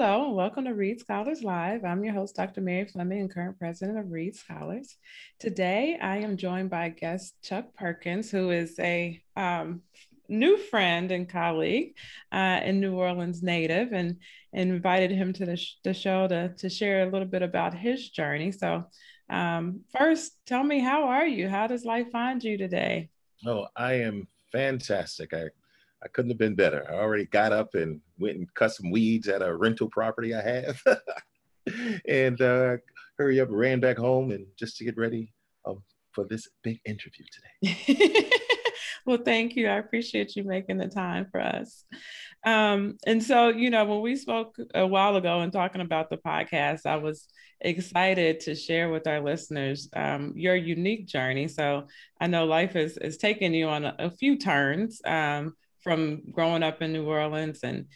Hello, and welcome to Reede Scholars Live. I'm your host, Dr. Mary Fleming, and current president of Reede Scholars. Today, I am joined by guest Chuck Perkins, who is a um, new friend and colleague uh, in New Orleans native, and, and invited him to the, sh- the show to, to share a little bit about his journey. So, um, first, tell me, how are you? How does life find you today? Oh, I am fantastic. I I couldn't have been better. I already got up and went and cut some weeds at a rental property I have, and uh, hurry up, ran back home, and just to get ready um, for this big interview today. well, thank you. I appreciate you making the time for us. Um, and so, you know, when we spoke a while ago and talking about the podcast, I was excited to share with our listeners um, your unique journey. So I know life has, has taken you on a, a few turns. Um, from growing up in New Orleans and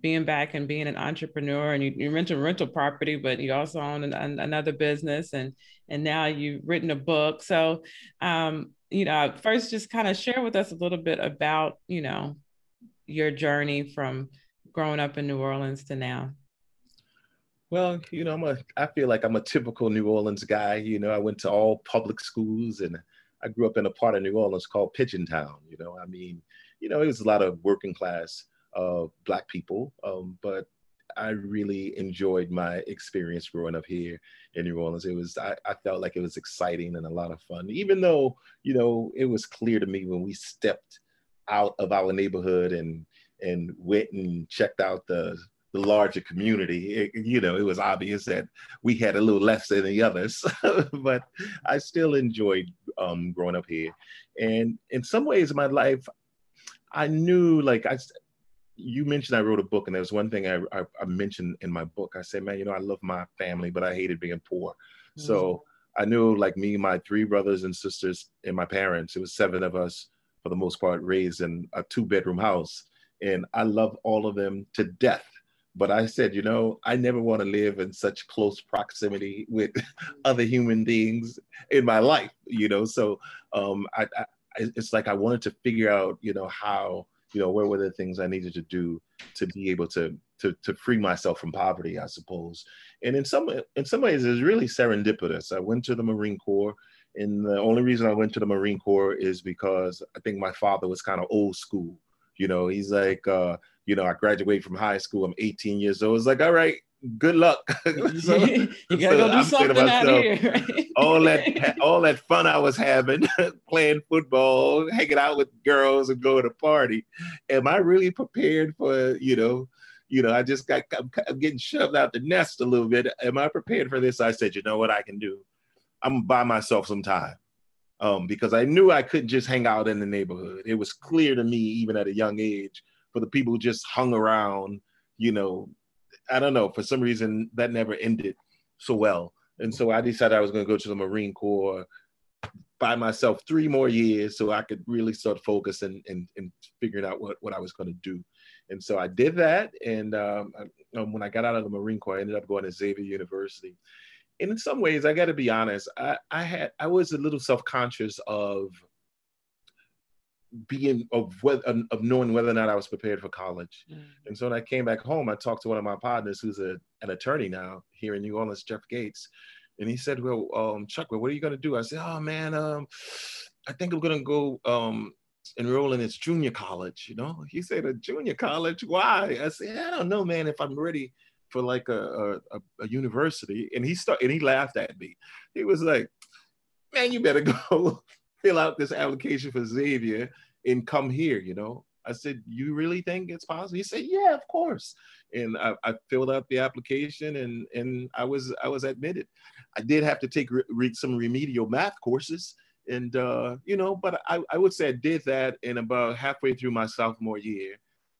being back and being an entrepreneur and you, you rent rental property, but you also own an, an, another business and and now you've written a book. So, um, you know, first just kind of share with us a little bit about, you know, your journey from growing up in New Orleans to now. Well, you know, I'm a I feel like I'm a typical New Orleans guy. You know, I went to all public schools and I grew up in a part of New Orleans called Pigeon Town. You know, I mean, you know, it was a lot of working class uh, Black people, um, but I really enjoyed my experience growing up here in New Orleans. It was I, I, felt like it was exciting and a lot of fun, even though you know it was clear to me when we stepped out of our neighborhood and and went and checked out the the larger community. It, you know, it was obvious that we had a little less than the others, but I still enjoyed um, growing up here. And in some ways, in my life, I knew like I, you mentioned I wrote a book, and there was one thing I, I, I, mentioned in my book. I said, man, you know, I love my family, but I hated being poor. Mm-hmm. So I knew like me, my three brothers and sisters, and my parents. It was seven of us for the most part, raised in a two bedroom house, and I love all of them to death. But I said, you know, I never want to live in such close proximity with other human beings in my life, you know. So um, I, I it's like I wanted to figure out, you know, how, you know, what were the things I needed to do to be able to to to free myself from poverty, I suppose. And in some in some ways, it's really serendipitous. I went to the Marine Corps, and the only reason I went to the Marine Corps is because I think my father was kind of old school. You know, he's like, uh, you know, I graduated from high school. I'm 18 years old. It's like, all right, good luck. so, you gotta go do I'm something myself, out here. Right? all that all that fun I was having, playing football, hanging out with girls, and going to party. Am I really prepared for you know? You know, I just got I'm, I'm getting shoved out the nest a little bit. Am I prepared for this? I said, you know what I can do? I'm gonna buy myself some time. Um, because I knew I couldn't just hang out in the neighborhood. It was clear to me, even at a young age, for the people who just hung around, you know, I don't know, for some reason that never ended so well. And so I decided I was going to go to the Marine Corps by myself three more years so I could really start focusing and, and figuring out what, what I was going to do. And so I did that. And um, I, um, when I got out of the Marine Corps, I ended up going to Xavier University. And in some ways, I got to be honest, I, I had I was a little self conscious of being of whether of knowing whether or not I was prepared for college. Mm. And so when I came back home, I talked to one of my partners who's a, an attorney now here in New Orleans, Jeff Gates. And he said, Well, um, Chuck, well, what are you gonna do? I said, Oh man, um, I think I'm gonna go um enroll in this junior college, you know. He said, A junior college? Why? I said, I don't know, man, if I'm ready for like a, a, a university. And he started and he laughed at me. He was like, Man, you better go fill out this application for Xavier and come here, you know. I said, you really think it's possible? He said, yeah, of course. And I, I filled out the application and, and I was I was admitted. I did have to take re- some remedial math courses and, uh, you know, but I, I would say I did that in about halfway through my sophomore year.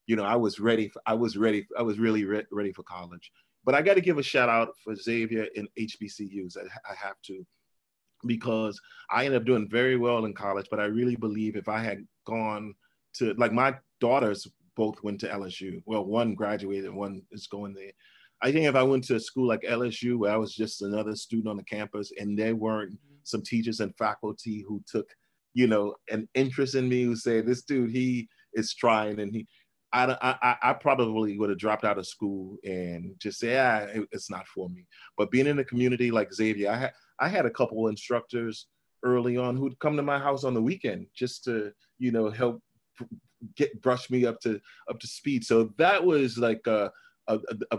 You know, I was ready. For, I was ready. I was really re- ready for college. But I got to give a shout out for Xavier and HBCUs. I, I have to because I ended up doing very well in college. But I really believe if I had gone to like my daughters both went to LSU. Well, one graduated, one is going there. I think if I went to a school like LSU, where I was just another student on the campus, and there weren't mm-hmm. some teachers and faculty who took, you know, an interest in me, who said, "This dude, he is trying," and he, I, I, I probably would have dropped out of school and just say, ah, it, it's not for me. But being in a community like Xavier, I had I had a couple instructors early on who'd come to my house on the weekend just to, you know, help get brush me up to up to speed. So that was like a, a, a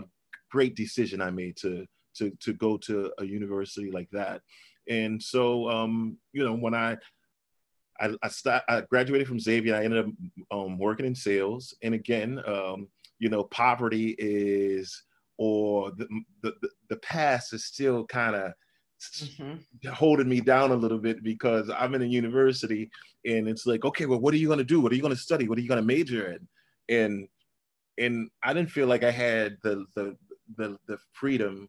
great decision I made to to to go to a university like that. And so, um, you know, when I I, I, I graduated from Xavier. I ended up um, working in sales. And again, um, you know, poverty is, or the, the, the past is still kind of mm-hmm. holding me down a little bit because I'm in a university and it's like, okay, well, what are you going to do? What are you going to study? What are you going to major in? And, and I didn't feel like I had the, the, the, the freedom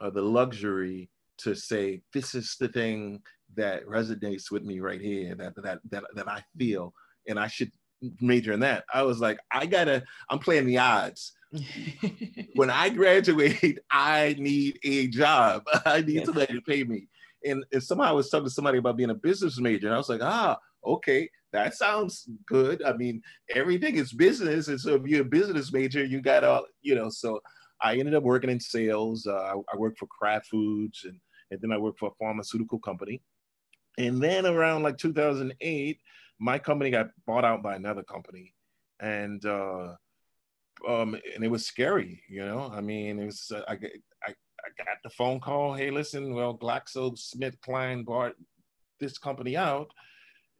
or the luxury to say, this is the thing that resonates with me right here that that that that I feel and I should major in that. I was like, I gotta, I'm playing the odds. when I graduate, I need a job. I need yes. somebody to pay me. And, and somehow I was talking to somebody about being a business major, and I was like, ah, okay, that sounds good. I mean, everything is business, and so if you're a business major, you got all, you know. So I ended up working in sales. Uh, I, I worked for Kraft Foods, and and then I worked for a pharmaceutical company. And then around like 2008, my company got bought out by another company, and uh, um, and it was scary. You know, I mean, it was uh, I, I I got the phone call. Hey, listen, well, GlaxoSmithKline bought this company out,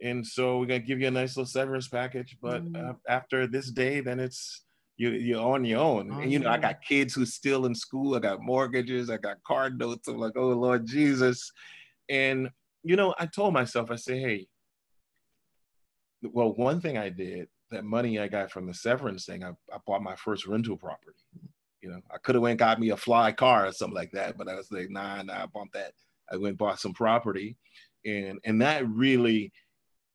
and so we're gonna give you a nice little severance package. But mm. uh, after this day, then it's you you're on your own. Oh, and you know, I got kids who's still in school. I got mortgages. I got card notes. I'm like, oh Lord Jesus, and you know, I told myself, I said, hey, well, one thing I did, that money I got from the severance thing, I, I bought my first rental property. You know, I could have went got me a fly car or something like that, but I was like, nah, nah, I bought that. I went bought some property, and and that really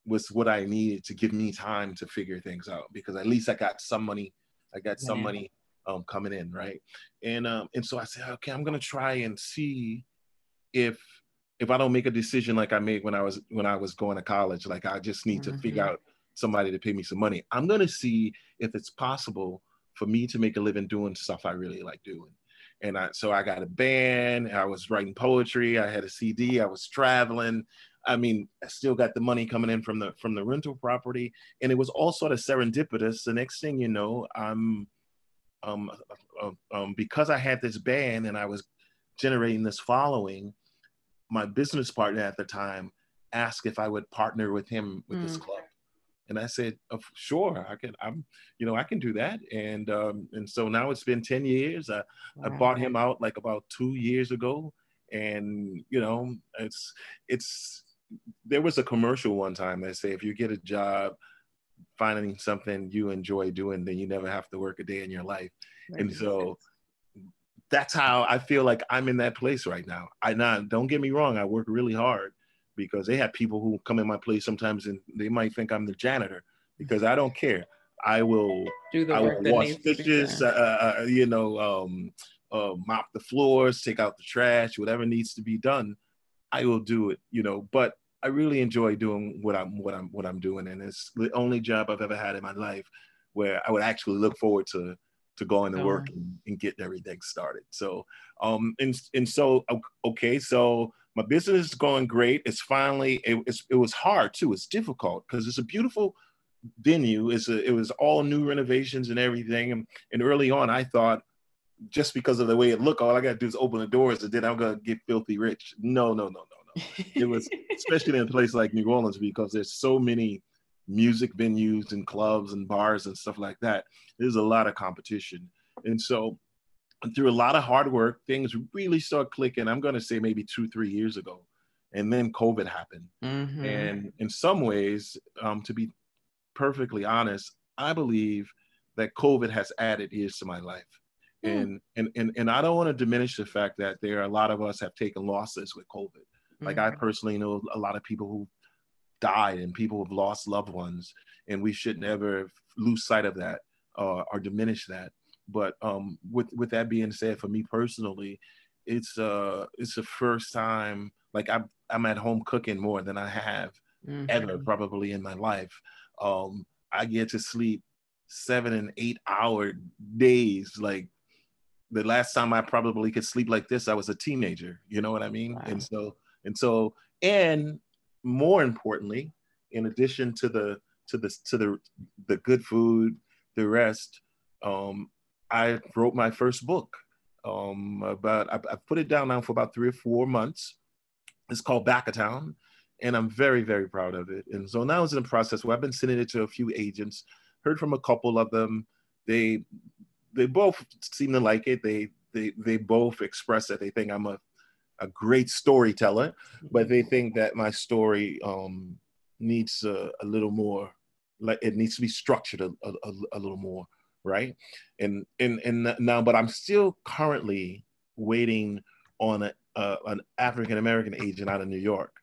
was what I needed to give me time to figure things out because at least I got some money. I got some yeah. money um, coming in, right? And um, and so I said, okay, I'm gonna try and see if if I don't make a decision like I made when I was when I was going to college, like I just need mm-hmm. to figure mm-hmm. out somebody to pay me some money. I'm gonna see if it's possible for me to make a living doing stuff I really like doing. And I so I got a band, I was writing poetry, I had a CD, I was traveling. I mean, I still got the money coming in from the from the rental property, and it was all sort of serendipitous. The next thing you know, I'm um, uh, um because I had this band and I was generating this following my business partner at the time asked if I would partner with him with mm. this club. And I said, oh, sure, I can, I'm, you know, I can do that. And, um, and so now it's been 10 years. I, wow. I bought him out like about two years ago. And, you know, it's, it's, there was a commercial one time that say, if you get a job finding something you enjoy doing, then you never have to work a day in your life. Right. And so that's how I feel like I'm in that place right now. I not don't get me wrong, I work really hard because they have people who come in my place sometimes and they might think I'm the janitor because I don't care. I will do the I will wash dishes, uh, uh, uh, you know, um, uh, mop the floors, take out the trash, whatever needs to be done. I will do it, you know. But I really enjoy doing what I'm what I'm what I'm doing, and it's the only job I've ever had in my life where I would actually look forward to to go into work and, and get everything started. So, um, and and so okay, so my business is going great. It's finally it, it's, it was hard too. It's difficult because it's a beautiful venue. It's a, it was all new renovations and everything. And, and early on, I thought just because of the way it looked, all I got to do is open the doors and then I'm gonna get filthy rich. No, no, no, no, no. it was especially in a place like New Orleans because there's so many music venues and clubs and bars and stuff like that. There's a lot of competition. And so through a lot of hard work, things really start clicking. I'm going to say maybe two, three years ago. And then COVID happened. Mm-hmm. And in some ways, um, to be perfectly honest, I believe that COVID has added years to my life. Mm. And, and, and, and I don't want to diminish the fact that there are a lot of us have taken losses with COVID. Like mm-hmm. I personally know a lot of people who died and people who have lost loved ones and we should never lose sight of that uh, or diminish that but um, with with that being said for me personally it's uh it's the first time like i'm i'm at home cooking more than i have mm-hmm. ever probably in my life um i get to sleep seven and eight hour days. Like the last time I probably could sleep like this, I was a teenager. You know what I mean? Wow. And so, and so, and more importantly, in addition to the to the to the the good food, the rest, um, I wrote my first book. Um, about I, put it down now for about three or four months. It's called Back of Town, and I'm very very proud of it. And so now it's in the process where I've been sending it to a few agents, heard from a couple of them. They they both seem to like it. They they they both express that they think I'm a a great storyteller, but they think that my story um, needs a, a, little more, like it needs to be structured a, a, a, little more, right? And and and now, but I'm still currently waiting on a, an African American agent out of New York,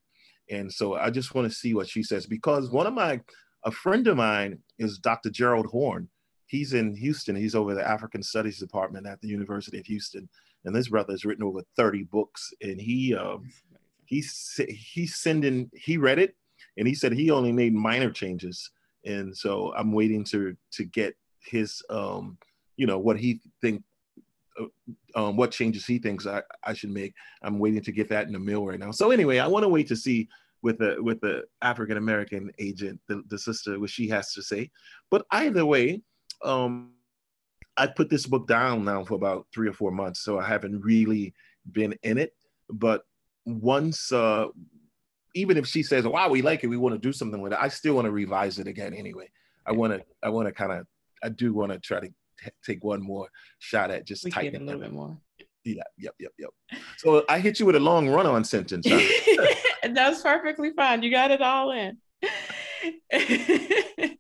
and so I just want to see what she says because one of my a friend of mine is Dr. Gerald Horne. he's in Houston. He's over the African Studies Department at the University of Houston, and this brother has written over 30 books. And he um, he's he's sending. He read it, and he said he only made minor changes. And so I'm waiting to to get his um, you know what he think. Uh, um, what changes he thinks I, I should make. I'm waiting to get that in the mail right now. So anyway, I want to wait to see with the with the African American agent, the, the sister, what she has to say. But either way, um, I put this book down now for about three or four months, so I haven't really been in it. But once, uh, even if she says, "Wow, we like it, we want to do something with it," I still want to revise it again anyway. I want to, I want to kind of, I do want to try to t- take one more shot at just tightening a little bit more. Yeah, yep, yep, yep. So I hit you with a long run-on sentence. Huh? That's perfectly fine. You got it all in.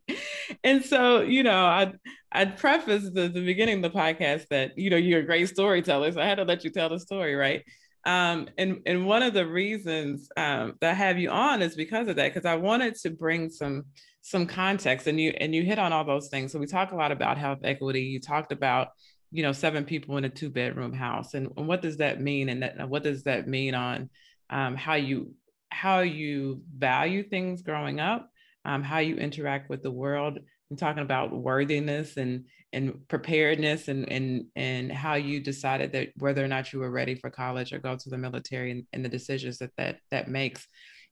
and so, you know, I I'd preface the, the beginning of the podcast that, you know, you're a great storyteller. So I had to let you tell the story, right? Um, and and one of the reasons um, that I have you on is because of that, because I wanted to bring some some context, and you and you hit on all those things. So we talk a lot about health equity. You talked about you know seven people in a two bedroom house, and, and what does that mean? And that what does that mean on um, how you how you value things growing up, um, how you interact with the world. I'm talking about worthiness and and preparedness and and and how you decided that whether or not you were ready for college or go to the military and, and the decisions that that that makes.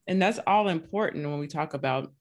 And that's all important when we talk about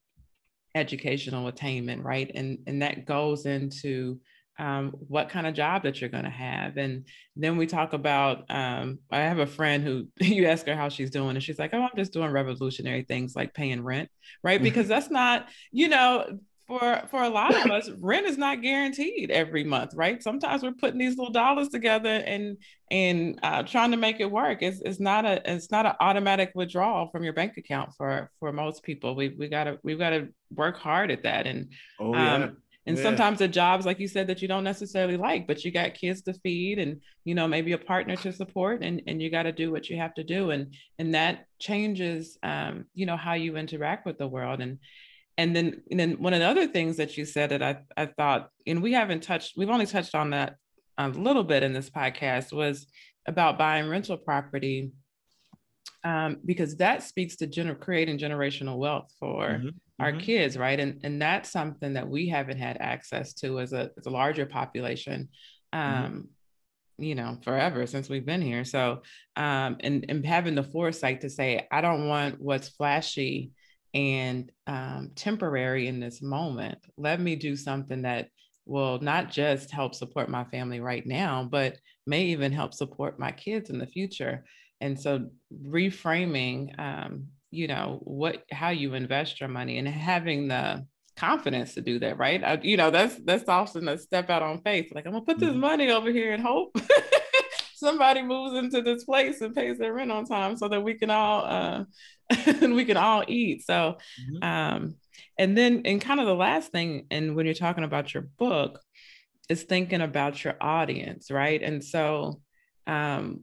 educational attainment, right? And and that goes into um, what kind of job that you're going to have. And then we talk about, um, I have a friend who you ask her how she's doing, and she's like, Oh, I'm just doing revolutionary things like paying rent, right? Because that's not, you know, for for a lot of us rent is not guaranteed every month right sometimes we're putting these little dollars together and and uh, trying to make it work it's, it's not a it's not an automatic withdrawal from your bank account for for most people we we gotta we've got to work hard at that and oh, yeah. um, and yeah. sometimes the jobs like you said that you don't necessarily like but you got kids to feed and you know maybe a partner to support and, and you got to do what you have to do and and that changes um, you know how you interact with the world and and then and then one of the other things that you said that I, I thought and we haven't touched we've only touched on that a little bit in this podcast was about buying rental property um, because that speaks to gener- creating generational wealth for mm-hmm our mm-hmm. kids, right? And and that's something that we haven't had access to as a as a larger population. Mm-hmm. Um, mm-hmm. you know, forever since we've been here. So um and, and having the foresight to say, I don't want what's flashy and um, temporary in this moment. Let me do something that will not just help support my family right now, but may even help support my kids in the future. And so reframing um, you know what how you invest your money and having the confidence to do that right I, you know that's that's often a step out on faith like i'm gonna put this mm-hmm. money over here and hope somebody moves into this place and pays their rent on time so that we can all uh we can all eat so mm-hmm. um and then and kind of the last thing and when you're talking about your book is thinking about your audience right and so um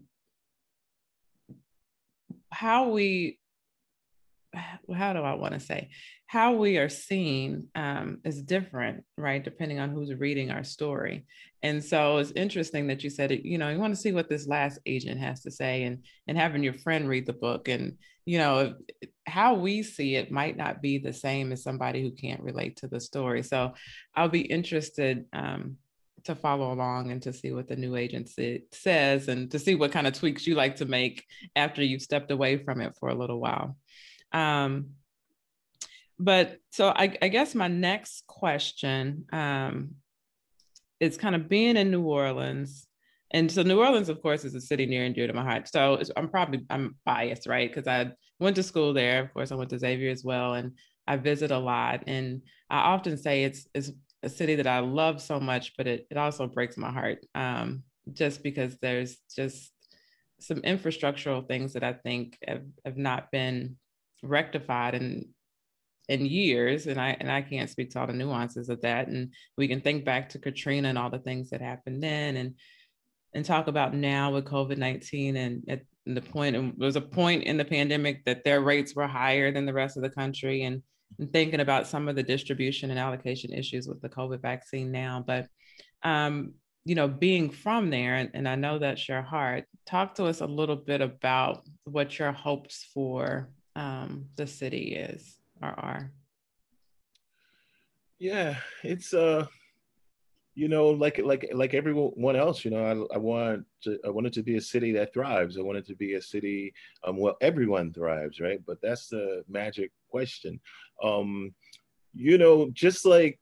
how we how do I want to say how we are seen um, is different, right? Depending on who's reading our story. And so it's interesting that you said it, you know, you want to see what this last agent has to say and and having your friend read the book and you know how we see it might not be the same as somebody who can't relate to the story. So I'll be interested um, to follow along and to see what the new agency says and to see what kind of tweaks you like to make after you've stepped away from it for a little while. Um, but so I, I, guess my next question um, is kind of being in New Orleans. And so New Orleans, of course, is a city near and dear to my heart. So I'm probably I'm biased, right? Because I went to school there. Of course, I went to Xavier as well, and I visit a lot. And I often say it's it's a city that I love so much, but it, it also breaks my heart um, just because there's just some infrastructural things that I think have, have not been rectified in in years and I and I can't speak to all the nuances of that and we can think back to Katrina and all the things that happened then and and talk about now with COVID-19 and at the point and there was a point in the pandemic that their rates were higher than the rest of the country and and thinking about some of the distribution and allocation issues with the COVID vaccine now. But, um, you know, being from there, and, and I know that's your heart, talk to us a little bit about what your hopes for um, the city is or are. Yeah, it's uh you know, like like like everyone else, you know, I, I want to I want it to be a city that thrives. I want it to be a city um well everyone thrives, right? But that's the magic question. Um, you know, just like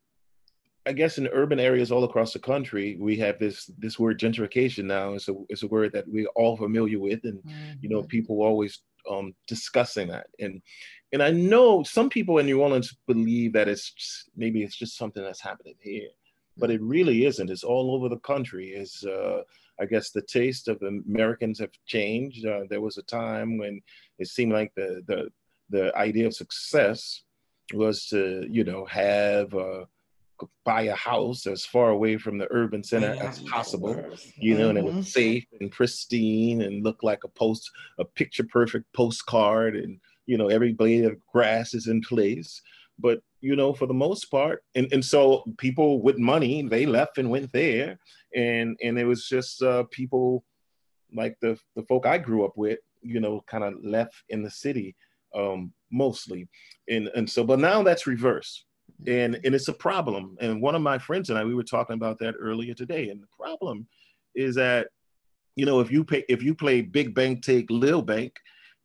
I guess in urban areas all across the country, we have this this word gentrification now. It's a it's a word that we're all familiar with, and mm-hmm. you know, mm-hmm. people always um, discussing that. And and I know some people in New Orleans believe that it's just, maybe it's just something that's happening here but it really isn't. It's all over the country. Is uh, I guess the taste of Americans have changed. Uh, there was a time when it seemed like the the the idea of success was to you know have uh, buy a house as far away from the urban center yeah, as possible you know mm-hmm. and it was mm-hmm. safe and pristine and looked like a post a picture perfect postcard and you know every blade of grass is in place but you know, for the most part. And, and so people with money, they left and went there. And and it was just uh, people like the, the folk I grew up with, you know, kind of left in the city um, mostly. And, and so, but now that's reversed. And, and it's a problem. And one of my friends and I, we were talking about that earlier today. And the problem is that, you know, if you pay, if you play big bank, take little bank,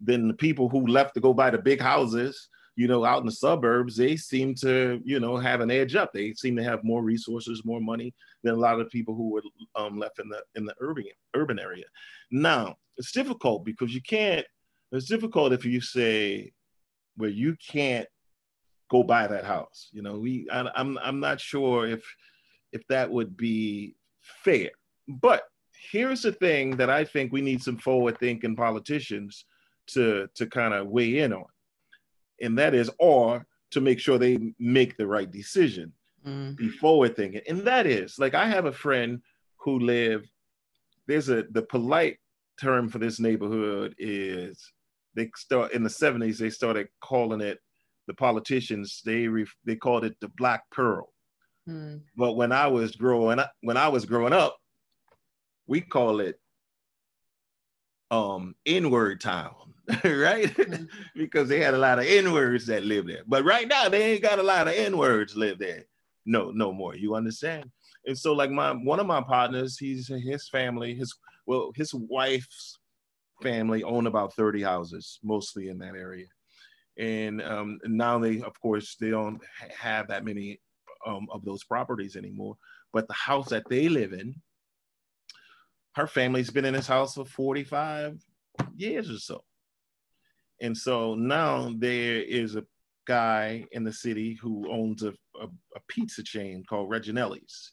then the people who left to go buy the big houses, you know, out in the suburbs, they seem to, you know, have an edge up. They seem to have more resources, more money than a lot of people who were um, left in the in the urban urban area. Now, it's difficult because you can't. It's difficult if you say well you can't go buy that house. You know, we I, I'm I'm not sure if if that would be fair. But here's the thing that I think we need some forward thinking politicians to to kind of weigh in on and that is or to make sure they make the right decision mm-hmm. be forward thinking and that is like i have a friend who lived there's a the polite term for this neighborhood is they start in the 70s they started calling it the politicians they ref, they called it the black pearl mm. but when i was growing up when i was growing up we call it um n-word town right? Mm-hmm. because they had a lot of N words that lived there. But right now, they ain't got a lot of N words live there. No, no more. You understand? And so, like my one of my partners, he's his family, his well, his wife's family own about 30 houses, mostly in that area. And um, now they, of course, they don't have that many um, of those properties anymore. But the house that they live in, her family's been in this house for 45 years or so. And so now there is a guy in the city who owns a, a, a pizza chain called Reginelli's.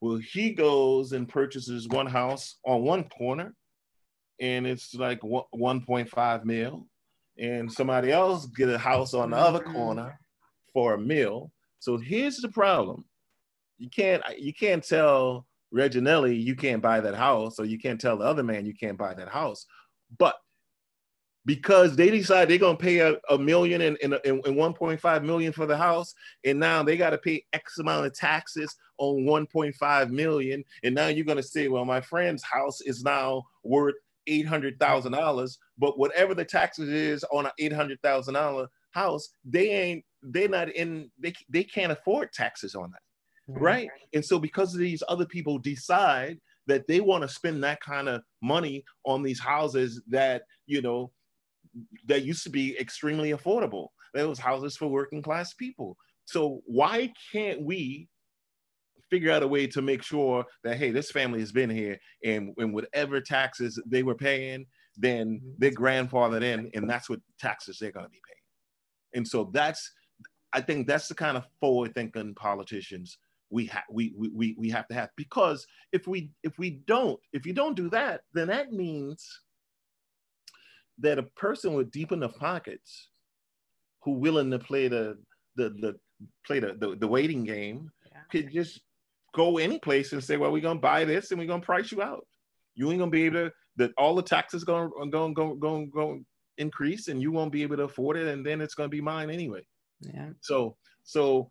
Well, he goes and purchases one house on one corner, and it's like 1.5 mil. And somebody else get a house on the other corner for a mil. So here's the problem: you can't you can't tell Reginelli you can't buy that house, or you can't tell the other man you can't buy that house. But because they decide they're gonna pay a, a million and, and, and 1.5 million for the house, and now they got to pay X amount of taxes on 1.5 million, and now you're gonna say, well, my friend's house is now worth eight hundred thousand dollars, but whatever the taxes is on an eight hundred thousand dollar house, they ain't they're not in they they can't afford taxes on that, right? right? And so because these other people decide that they want to spend that kind of money on these houses that you know that used to be extremely affordable. Those houses for working class people. So why can't we figure out a way to make sure that hey, this family has been here, and, and whatever taxes they were paying, then mm-hmm. they're grandfathered in, and that's what taxes they're going to be paying. And so that's, I think that's the kind of forward-thinking politicians we have we, we we have to have because if we if we don't if you don't do that then that means that a person with deep enough pockets who willing to play the the the play the the, the waiting game yeah. could just go any place and say well we're gonna buy this and we're gonna price you out. You ain't gonna be able to that all the taxes gonna go go go go increase and you won't be able to afford it and then it's gonna be mine anyway. Yeah. So so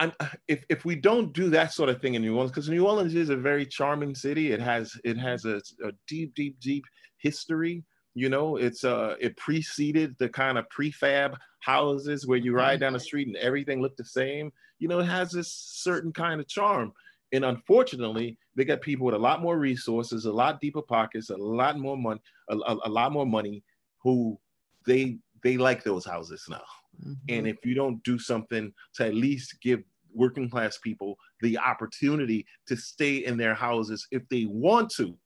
I'm, if if we don't do that sort of thing in New Orleans, because New Orleans is a very charming city, it has it has a, a deep, deep, deep history. You know, it's uh it preceded the kind of prefab houses where you ride down the street and everything looked the same. You know, it has this certain kind of charm. And unfortunately, they got people with a lot more resources, a lot deeper pockets, a lot more money, a, a, a lot more money, who they they like those houses now. Mm-hmm. And if you don't do something to at least give working class people the opportunity to stay in their houses if they want to,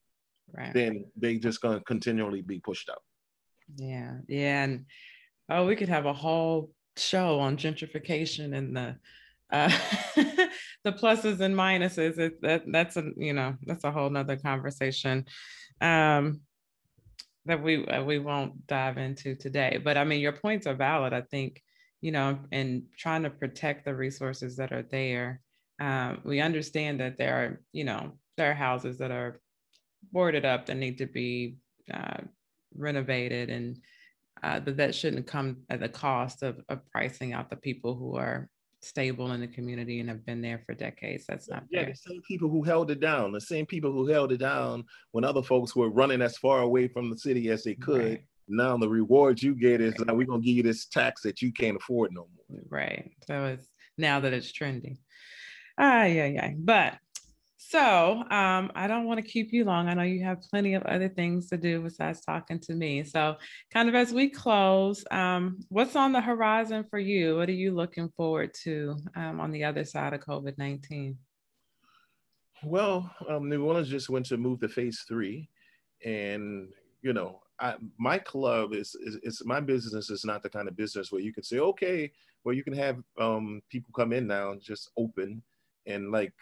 right. then they just gonna continually be pushed out. Yeah, yeah, and oh, we could have a whole show on gentrification and the uh, the pluses and minuses. It, that that's a you know that's a whole nother conversation. Um, that we uh, we won't dive into today. But I mean, your points are valid. I think you know, and trying to protect the resources that are there. Um, we understand that there are, you know, there are houses that are boarded up that need to be uh, renovated, and uh, but that shouldn't come at the cost of, of pricing out the people who are stable in the community and have been there for decades. That's not yeah, fair. the same people who held it down, the same people who held it down when other folks were running as far away from the city as they could. Right. Now the reward you get is right. we're gonna give you this tax that you can't afford no more. Right. So it's now that it's trending. Ah, yeah, yeah. But so um, I don't want to keep you long. I know you have plenty of other things to do besides talking to me. So, kind of as we close, um, what's on the horizon for you? What are you looking forward to um, on the other side of COVID 19? Well, um, New Orleans just went to move to phase three. And, you know, I, my club is, is, is, my business is not the kind of business where you can say, okay, well, you can have um, people come in now and just open and like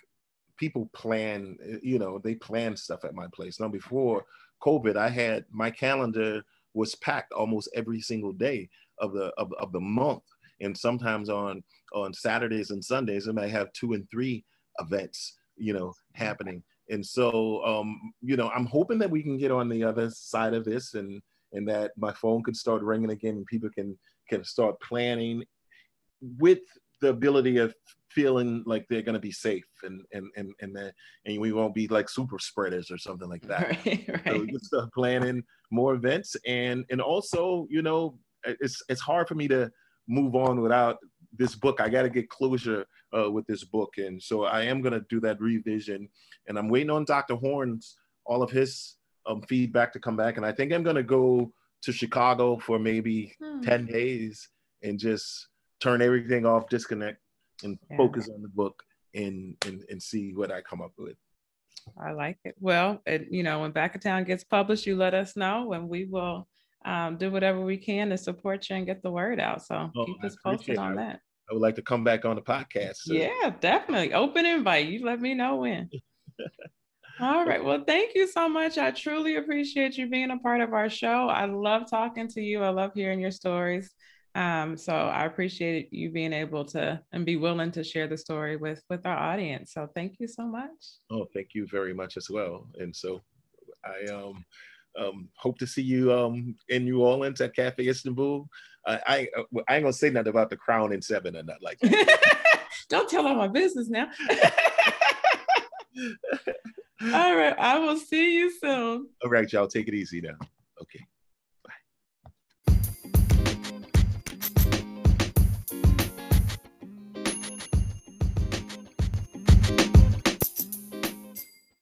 people plan, you know, they plan stuff at my place. Now, before COVID, I had my calendar was packed almost every single day of the of, of the month. And sometimes on on Saturdays and Sundays, I might have two and three events, you know, happening. And so, um, you know, I'm hoping that we can get on the other side of this, and and that my phone can start ringing again, and people can can start planning with the ability of feeling like they're going to be safe and and and and, that, and we won't be like super spreaders or something like that. Right, right. So can start planning more events and and also you know it's it's hard for me to move on without this book. I got to get closure uh, with this book, and so I am going to do that revision. And I'm waiting on Dr. Horne's all of his um, feedback to come back, and I think I'm going to go to Chicago for maybe hmm. ten days and just turn everything off, disconnect, and yeah. focus on the book and, and and see what I come up with. I like it. Well, it, you know, when Back of Town gets published, you let us know, and we will um, do whatever we can to support you and get the word out. So oh, keep us posted on that. I would like to come back on the podcast. So. Yeah, definitely. Open invite. You let me know when. All right. Well, thank you so much. I truly appreciate you being a part of our show. I love talking to you. I love hearing your stories. Um, so I appreciate you being able to and be willing to share the story with with our audience. So thank you so much. Oh, thank you very much as well. And so I um um, hope to see you um, in New Orleans at Cafe Istanbul. Uh, I I ain't gonna say nothing about the Crown and Seven or not like that. Don't tell all my business now. all right, I will see you soon. All right, y'all, take it easy now. Okay.